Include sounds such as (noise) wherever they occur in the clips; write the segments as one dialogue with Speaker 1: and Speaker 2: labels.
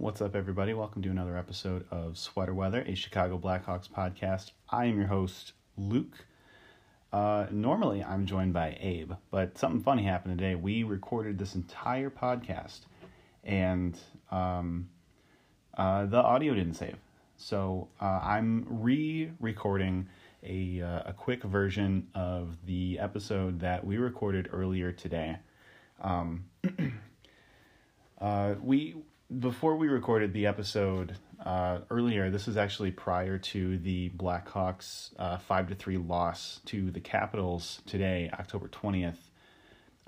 Speaker 1: What's up, everybody? Welcome to another episode of Sweater Weather, a Chicago Blackhawks podcast. I am your host, Luke. Uh, normally, I'm joined by Abe, but something funny happened today. We recorded this entire podcast, and um, uh, the audio didn't save. So uh, I'm re-recording a uh, a quick version of the episode that we recorded earlier today. Um, (clears throat) uh, we before we recorded the episode uh, earlier, this is actually prior to the Blackhawks uh, five to three loss to the Capitals today, October twentieth.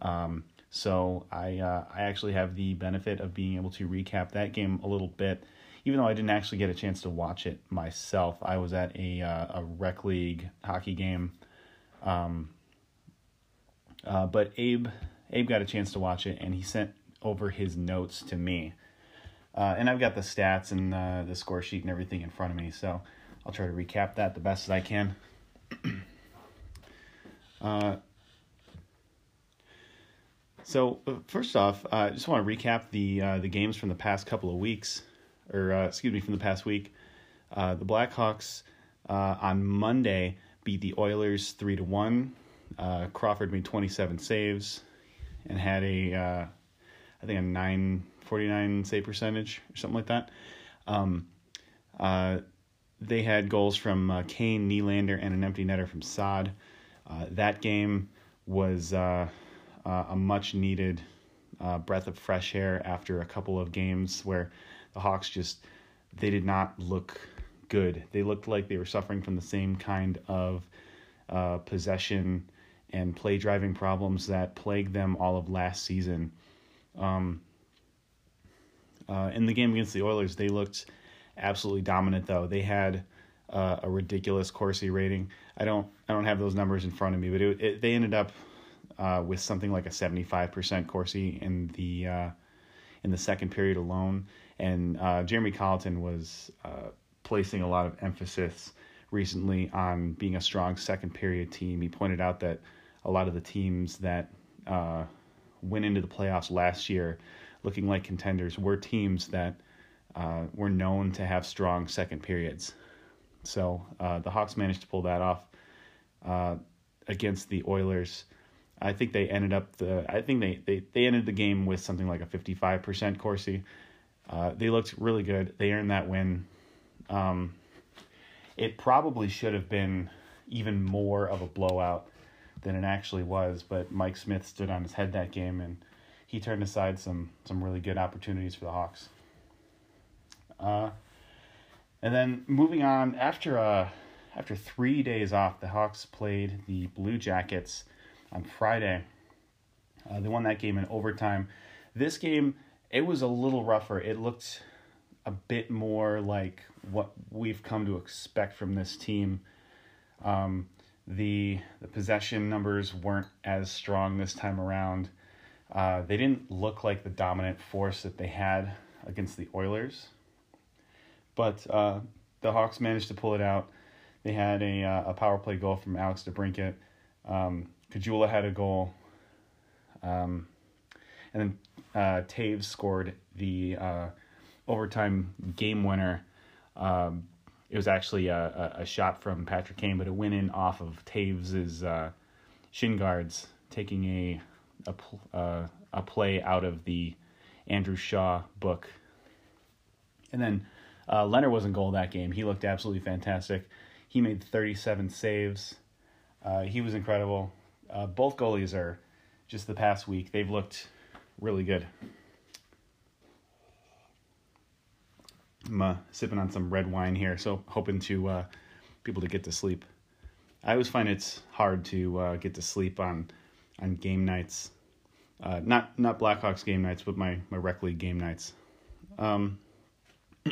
Speaker 1: Um, so I uh, I actually have the benefit of being able to recap that game a little bit, even though I didn't actually get a chance to watch it myself. I was at a uh, a rec league hockey game, um, uh, but Abe Abe got a chance to watch it, and he sent over his notes to me. Uh, and I've got the stats and uh, the score sheet and everything in front of me, so I'll try to recap that the best that I can. (clears throat) uh, so uh, first off, uh, I just want to recap the uh, the games from the past couple of weeks, or excuse me, from the past week. the Blackhawks on Monday beat the Oilers three to one. Crawford made twenty seven saves and had a I think a nine 49 save percentage or something like that. Um, uh, they had goals from uh, Kane, Nylander, and an empty netter from Saad. Uh, that game was uh, uh, a much needed uh, breath of fresh air after a couple of games where the Hawks just they did not look good. They looked like they were suffering from the same kind of possession and play driving problems that plagued them all of last season. Um, uh, in the game against the Oilers, they looked absolutely dominant. Though they had uh, a ridiculous Corsi rating. I don't I don't have those numbers in front of me, but it, it, they ended up uh, with something like a seventy five percent Corsi in the uh, in the second period alone. And uh, Jeremy Colliton was uh, placing a lot of emphasis recently on being a strong second period team. He pointed out that a lot of the teams that went into the playoffs last year looking like contenders were teams that uh, were known to have strong second periods. So uh, the Hawks managed to pull that off uh, against the Oilers. I think they ended up the. I think they, they, they ended the game with something like a fifty five percent Corsi. Uh, they looked really good. They earned that win. Um, it probably should have been even more of a blowout than it actually was, but Mike Smith stood on his head that game and he turned aside some some really good opportunities for the Hawks. Uh, and then moving on after uh after three days off, the Hawks played the Blue Jackets on Friday. Uh, they won that game in overtime. This game it was a little rougher. It looked a bit more like what we've come to expect from this team. Um, the the possession numbers weren't as strong this time around. Uh, they didn't look like the dominant force that they had against the Oilers, but uh, the Hawks managed to pull it out. They had a uh, a power play goal from Alex DeBrincat. Um, Caggiula had a goal, um, and then uh, Toews scored the uh, overtime game winner. Um, it was actually a, a, shot from Patrick Kane, but it went in off of uh, shin guards, taking a a, uh, a play out of the Andrew Shaw book. And then uh, Lehner was in goal that game. He looked absolutely fantastic. He made 37 saves. Uh, he was incredible. Uh, both goalies are just the past week. They've looked really good. I'm uh, sipping on some red wine here, so hoping to uh, be able to get to sleep. I always find it's hard to uh, get to sleep on on game nights. Uh, not not Blackhawks game nights, but my my rec league game nights. Um, (clears throat)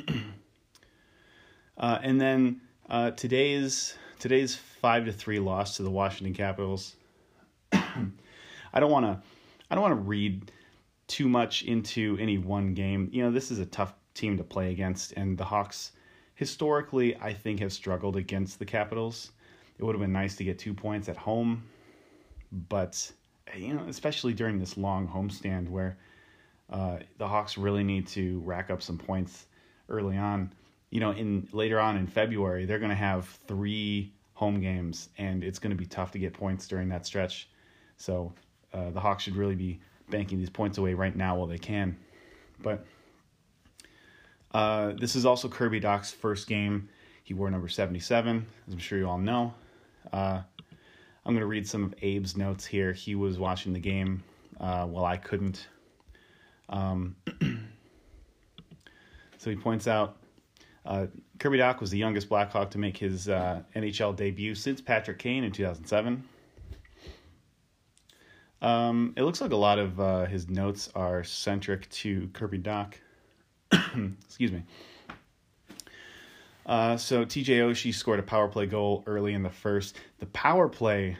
Speaker 1: uh, and then uh, today's today's five to three loss to the Washington Capitals. (clears throat) I don't want to I don't want to read too much into any one game. You know, this is a tough team to play against, and the Hawks historically I think have struggled against the Capitals. It would have been nice to get two points at home, but you know, especially during this long homestand where Uh, the Hawks really need to rack up some points early on. You know, in later on in February, they're going to have three home games, and it's going to be tough to get points during that stretch. So uh, the Hawks should really be banking these points away right now while they can. But uh, this is also Kirby Dach's first game. He wore number 77, as I'm sure you all know. Uh, I'm going to read some of Abe's notes here. He was watching the game uh, while I couldn't. Um, (clears throat) so he points out uh, Kirby Dach was the youngest Blackhawk to make his uh, NHL debut since Patrick Kane in 2007. Um, it looks like a lot of uh, his notes are centric to Kirby Dach. (clears throat) Excuse me. Uh, so TJ Oshie scored a power play goal early in the first. The power play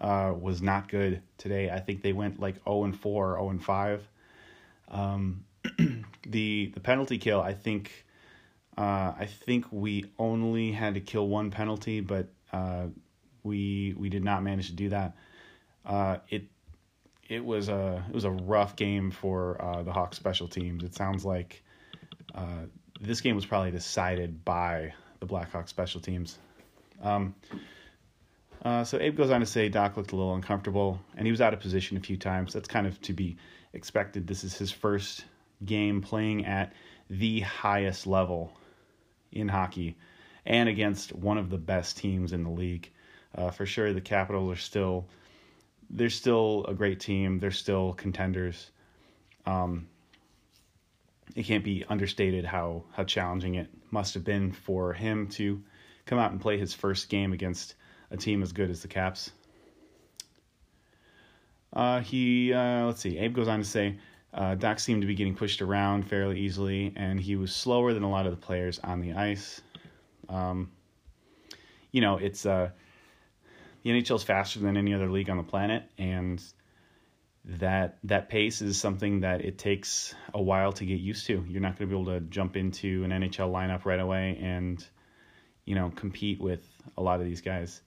Speaker 1: uh, was not good today. I think they went like 0 and 4, 0 and 5. Um, (clears throat) the the penalty kill, I think, uh, I think we only had to kill one penalty, but uh, we we did not manage to do that. Uh, it it was a it was a rough game for uh, the Hawks special teams. It sounds like uh, this game was probably decided by the Blackhawks special teams. Um, uh, so Abe goes on to say Dach looked a little uncomfortable and he was out of position a few times. That's kind of to be expected. This is his first game playing at the highest level in hockey and against one of the best teams in the league. Uh, for sure, the Capitals are still they're still a great team. They're still contenders. Um, it can't be understated how how challenging it must have been for him to come out and play his first game against a team as good as the Caps. Uh, he uh, let's see. Abe goes on to say, uh, Dach seemed to be getting pushed around fairly easily, and he was slower than a lot of the players on the ice. Um, you know, it's uh, the NHL is faster than any other league on the planet, and that that pace is something that it takes a while to get used to. You're not going to be able to jump into an NHL lineup right away and you know compete with a lot of these guys.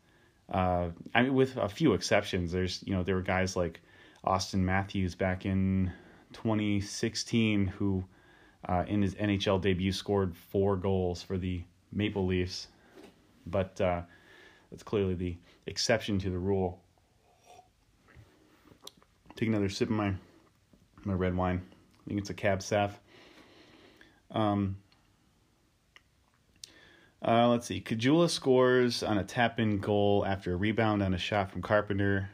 Speaker 1: Uh, I mean, with a few exceptions, there's you know there were guys like Auston Matthews back in 2016 who uh, in his NHL debut scored four goals for the Maple Leafs, but uh, that's clearly the exception to the rule. Take another sip of my my red wine. I think it's a Cab Sav. Um, uh, let's see. Caggiula scores on a tap in goal after a rebound on a shot from Carpenter.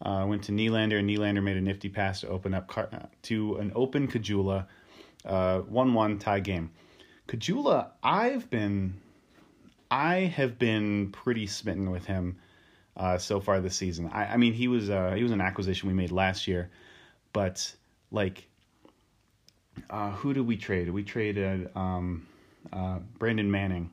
Speaker 1: Uh, went to Nylander, and Nylander made a nifty pass to open up Car- uh, to an open Caggiula. Uh, 1 1 tie game. Caggiula, I've been. I have been pretty smitten with him uh, so far this season. I, I mean, he was uh, he was an acquisition we made last year, but like, uh, who did we trade? We traded um, uh, Brandon Manning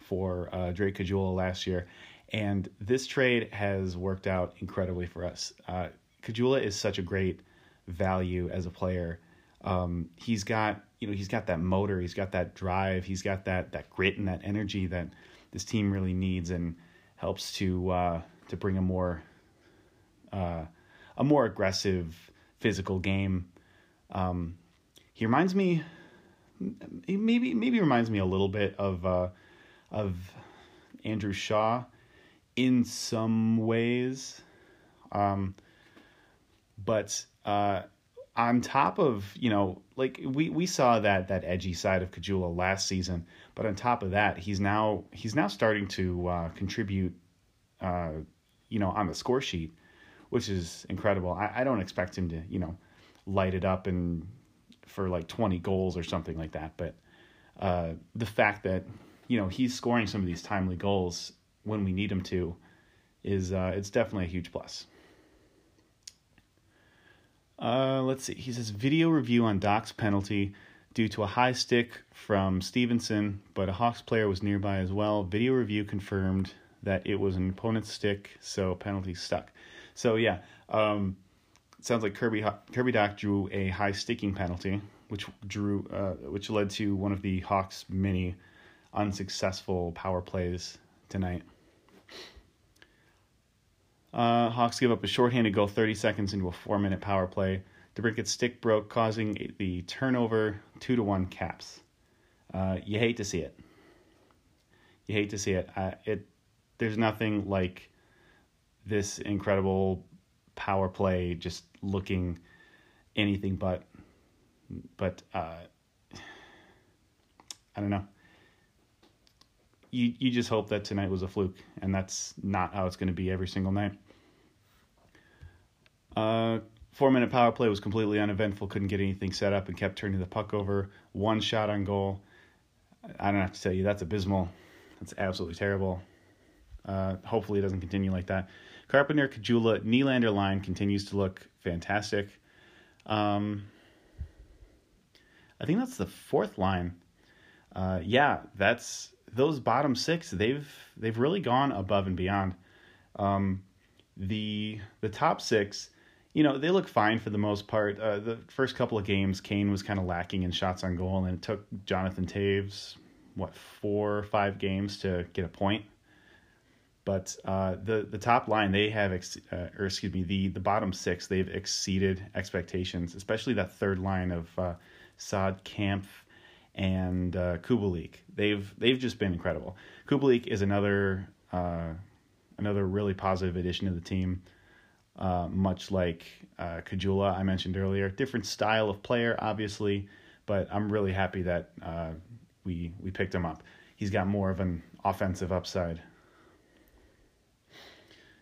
Speaker 1: for uh, Drake Caggiula last year, and this trade has worked out incredibly for us. Uh, Caggiula is such a great value as a player. Um, he's got you know he's got that motor, he's got that drive, he's got that that grit and that energy that this team really needs, and helps to uh, to bring a more uh, a more aggressive physical game. Um, he reminds me maybe maybe reminds me a little bit of uh, of Andrew Shaw in some ways, um, but uh, on top of you know like we, we saw that that edgy side of Caggiula last season, but on top of that, he's now he's now starting to uh, contribute, uh, you know, on the score sheet, which is incredible. I, I don't expect him to you know light it up and for like 20 goals or something like that. But uh, the fact that you know he's scoring some of these timely goals when we need him to is uh, it's definitely a huge plus. Uh, let's see. He says video review on Dach's penalty due to a high stick from Stephenson, but a Hawks player was nearby as well. Video review confirmed that it was an opponent's stick, so penalty stuck. So yeah, um, sounds like Kirby Kirby Dach drew a high sticking penalty, which drew uh, which led to one of the Hawks' many unsuccessful power plays tonight. Uh, Hawks give up a shorthanded goal 30 seconds into a four minute power play DeBrincat's stick broke, causing the turnover two to one caps. Uh, you hate to see it. You hate to see it. Uh, it there's nothing like this incredible power play just looking anything but but uh, I don't know. You you just hope that tonight was a fluke, and that's not how it's going to be every single night. Uh, four minute power play was completely uneventful. Couldn't get anything set up and kept turning the puck over. One shot on goal. I don't have to tell you that's abysmal. That's absolutely terrible. Uh, hopefully it doesn't continue like that. Carpenter, Caggiula, Nylander line continues to look fantastic. Um, I think that's the fourth line. Uh, yeah, that's those bottom six. They've they've really gone above and beyond. Um, the the top six, you know, they look fine for the most part. Uh, the first couple of games, Kane was kind of lacking in shots on goal, and it took Jonathan Toews what four or five games to get a point. But uh, the the top line they have, ex- uh, or excuse me, the the bottom six they've exceeded expectations, especially that third line of uh, Saad Kampf and uh, Kubalik. They've they've just been incredible. Kubalik is another uh, another really positive addition to the team. Uh, much like uh, Caggiula, I mentioned earlier, different style of player, obviously, but I'm really happy that uh, we we picked him up. He's got more of an offensive upside.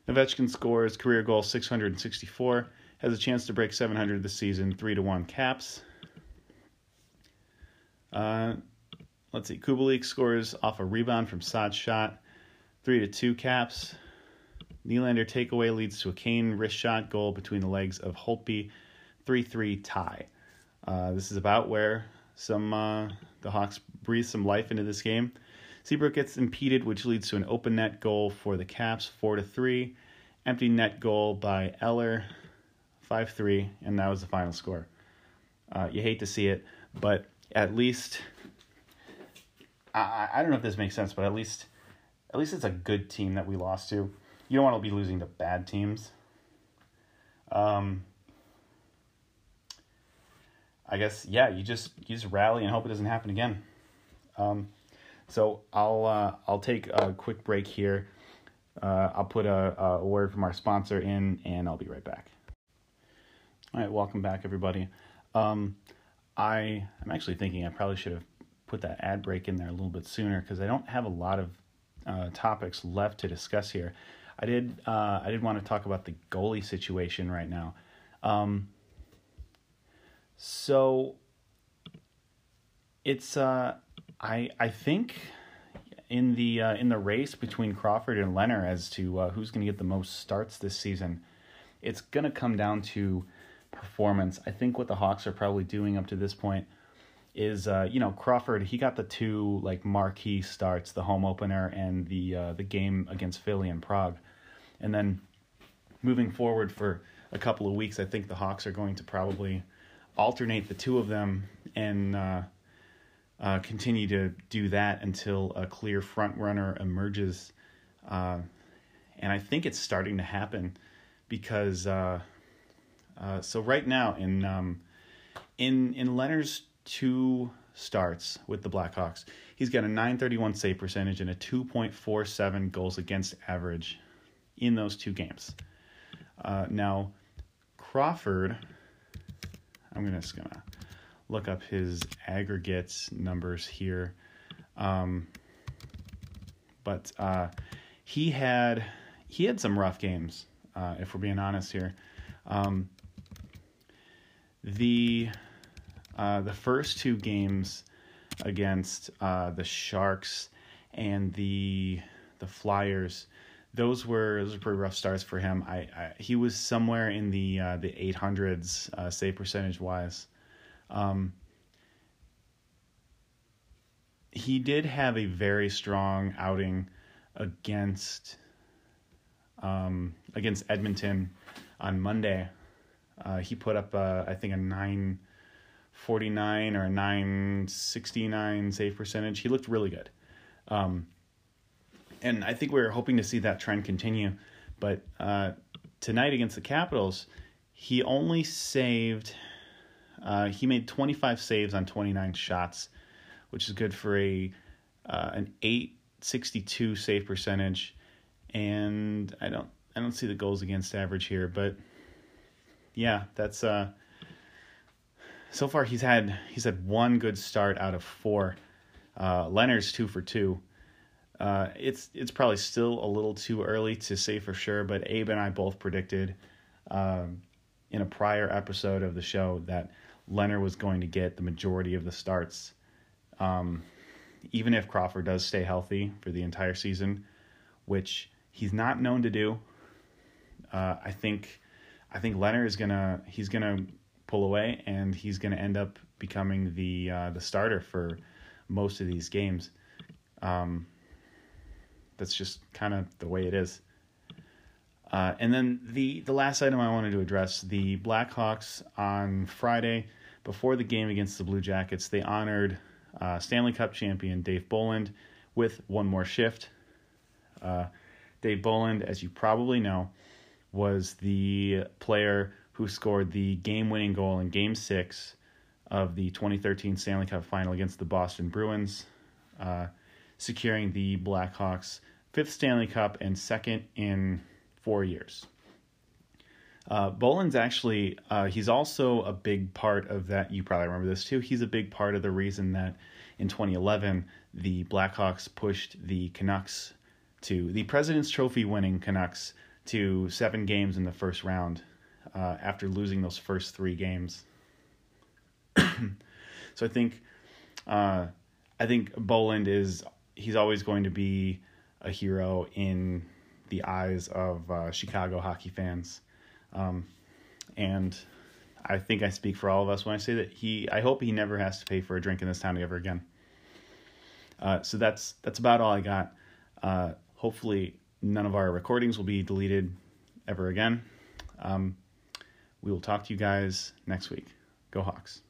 Speaker 1: Ovechkin scores career goal 664, has a chance to break 700 this season, 3 to 1 caps. Uh, let's see, Kubalik scores off a rebound from Saad's shot, 3 to 2 caps. Nylander takeaway leads to a Kane wrist shot goal between the legs of Holtby, 3 3 tie. Uh, this is about where some uh, the Hawks breathe some life into this game. Seabrook gets impeded, which leads to an open net goal for the Caps, four to three. Empty net goal by Eller, five three, and that was the final score. Uh, you hate to see it, but at least I, I don't know if this makes sense, but at least at least it's a good team that we lost to. You don't want to be losing to bad teams. Um, I guess yeah, you just you just rally and hope it doesn't happen again. Um, so I'll uh, I'll take a quick break here. Uh, I'll put a, a word from our sponsor in, and I'll be right back. All right, welcome back, everybody. Um, I I'm actually thinking I probably should have put that ad break in there a little bit sooner because I don't have a lot of uh, topics left to discuss here. I did uh, I did want to talk about the goalie situation right now. Um, so it's uh I I think in the uh, in the race between Crawford and Lehner as to uh, who's going to get the most starts this season, it's going to come down to performance. I think what the Hawks are probably doing up to this point is uh, you know Crawford he got the two like marquee starts, the home opener and the uh, the game against Philly and Prague, and then moving forward for a couple of weeks, I think the Hawks are going to probably alternate the two of them and uh, continue to do that until a clear front runner emerges. Uh, and I think it's starting to happen because uh, uh, so right now in um, in in Lehner's two starts with the Blackhawks, he's got a 931 save percentage and a 2.47 goals against average in those two games. Uh, now Crawford I'm gonna just gonna look up his aggregates numbers here. Um, but uh, he had he had some rough games, uh, if we're being honest here. Um, the uh, the first two games against uh, the Sharks and the the Flyers, those were those were pretty rough starts for him. I, I he was somewhere in the uh, the eight hundreds uh, save percentage wise. Um, he did have a very strong outing against um, against Edmonton on Monday. Uh, he put up uh, I think a nine forty nine or a nine sixty nine save percentage. He looked really good. Um, and I think we are hoping to see that trend continue. But uh, tonight against the Capitals, he only saved. Uh, he made 25 saves on 29 shots, which is good for a uh, an 862 save percentage, and I don't I don't see the goals against average here, but yeah, that's uh. So far, he's had he's had one good start out of four. Uh, Lehner's two for two. Uh, it's it's probably still a little too early to say for sure, but Abe and I both predicted um, in a prior episode of the show that Lehner was going to get the majority of the starts, um, even if Crawford does stay healthy for the entire season, which he's not known to do. Uh, I think I think Lehner is gonna he's gonna pull away and he's gonna end up becoming the uh, the starter for most of these games. Um, that's just kind of the way it is. Uh, and then the the last item I wanted to address the Blackhawks on Friday before the game against the Blue Jackets they honored uh, Stanley Cup champion Dave Bolland with one more shift. Uh, Dave Bolland, as you probably know, was the player who scored the game winning goal in Game Six of the 2013 Stanley Cup Final against the Boston Bruins, uh, securing the Blackhawks' fifth Stanley Cup and second in four years. Uh, Bolland's actually, uh, he's also a big part of that. You probably remember this too. He's a big part of the reason that in 2011, the Blackhawks pushed the Canucks to the President's Trophy winning Canucks to seven games in the first round uh, after losing those first three games. (clears throat) so I think, uh, I think Bolland is he's always going to be a hero in the eyes of uh, Chicago hockey fans. Um, and I think I speak for all of us when I say that he. I hope he never has to pay for a drink in this town ever again. Uh, so that's that's about all I got. Uh, hopefully, none of our recordings will be deleted ever again. Um, we will talk to you guys next week. Go Hawks.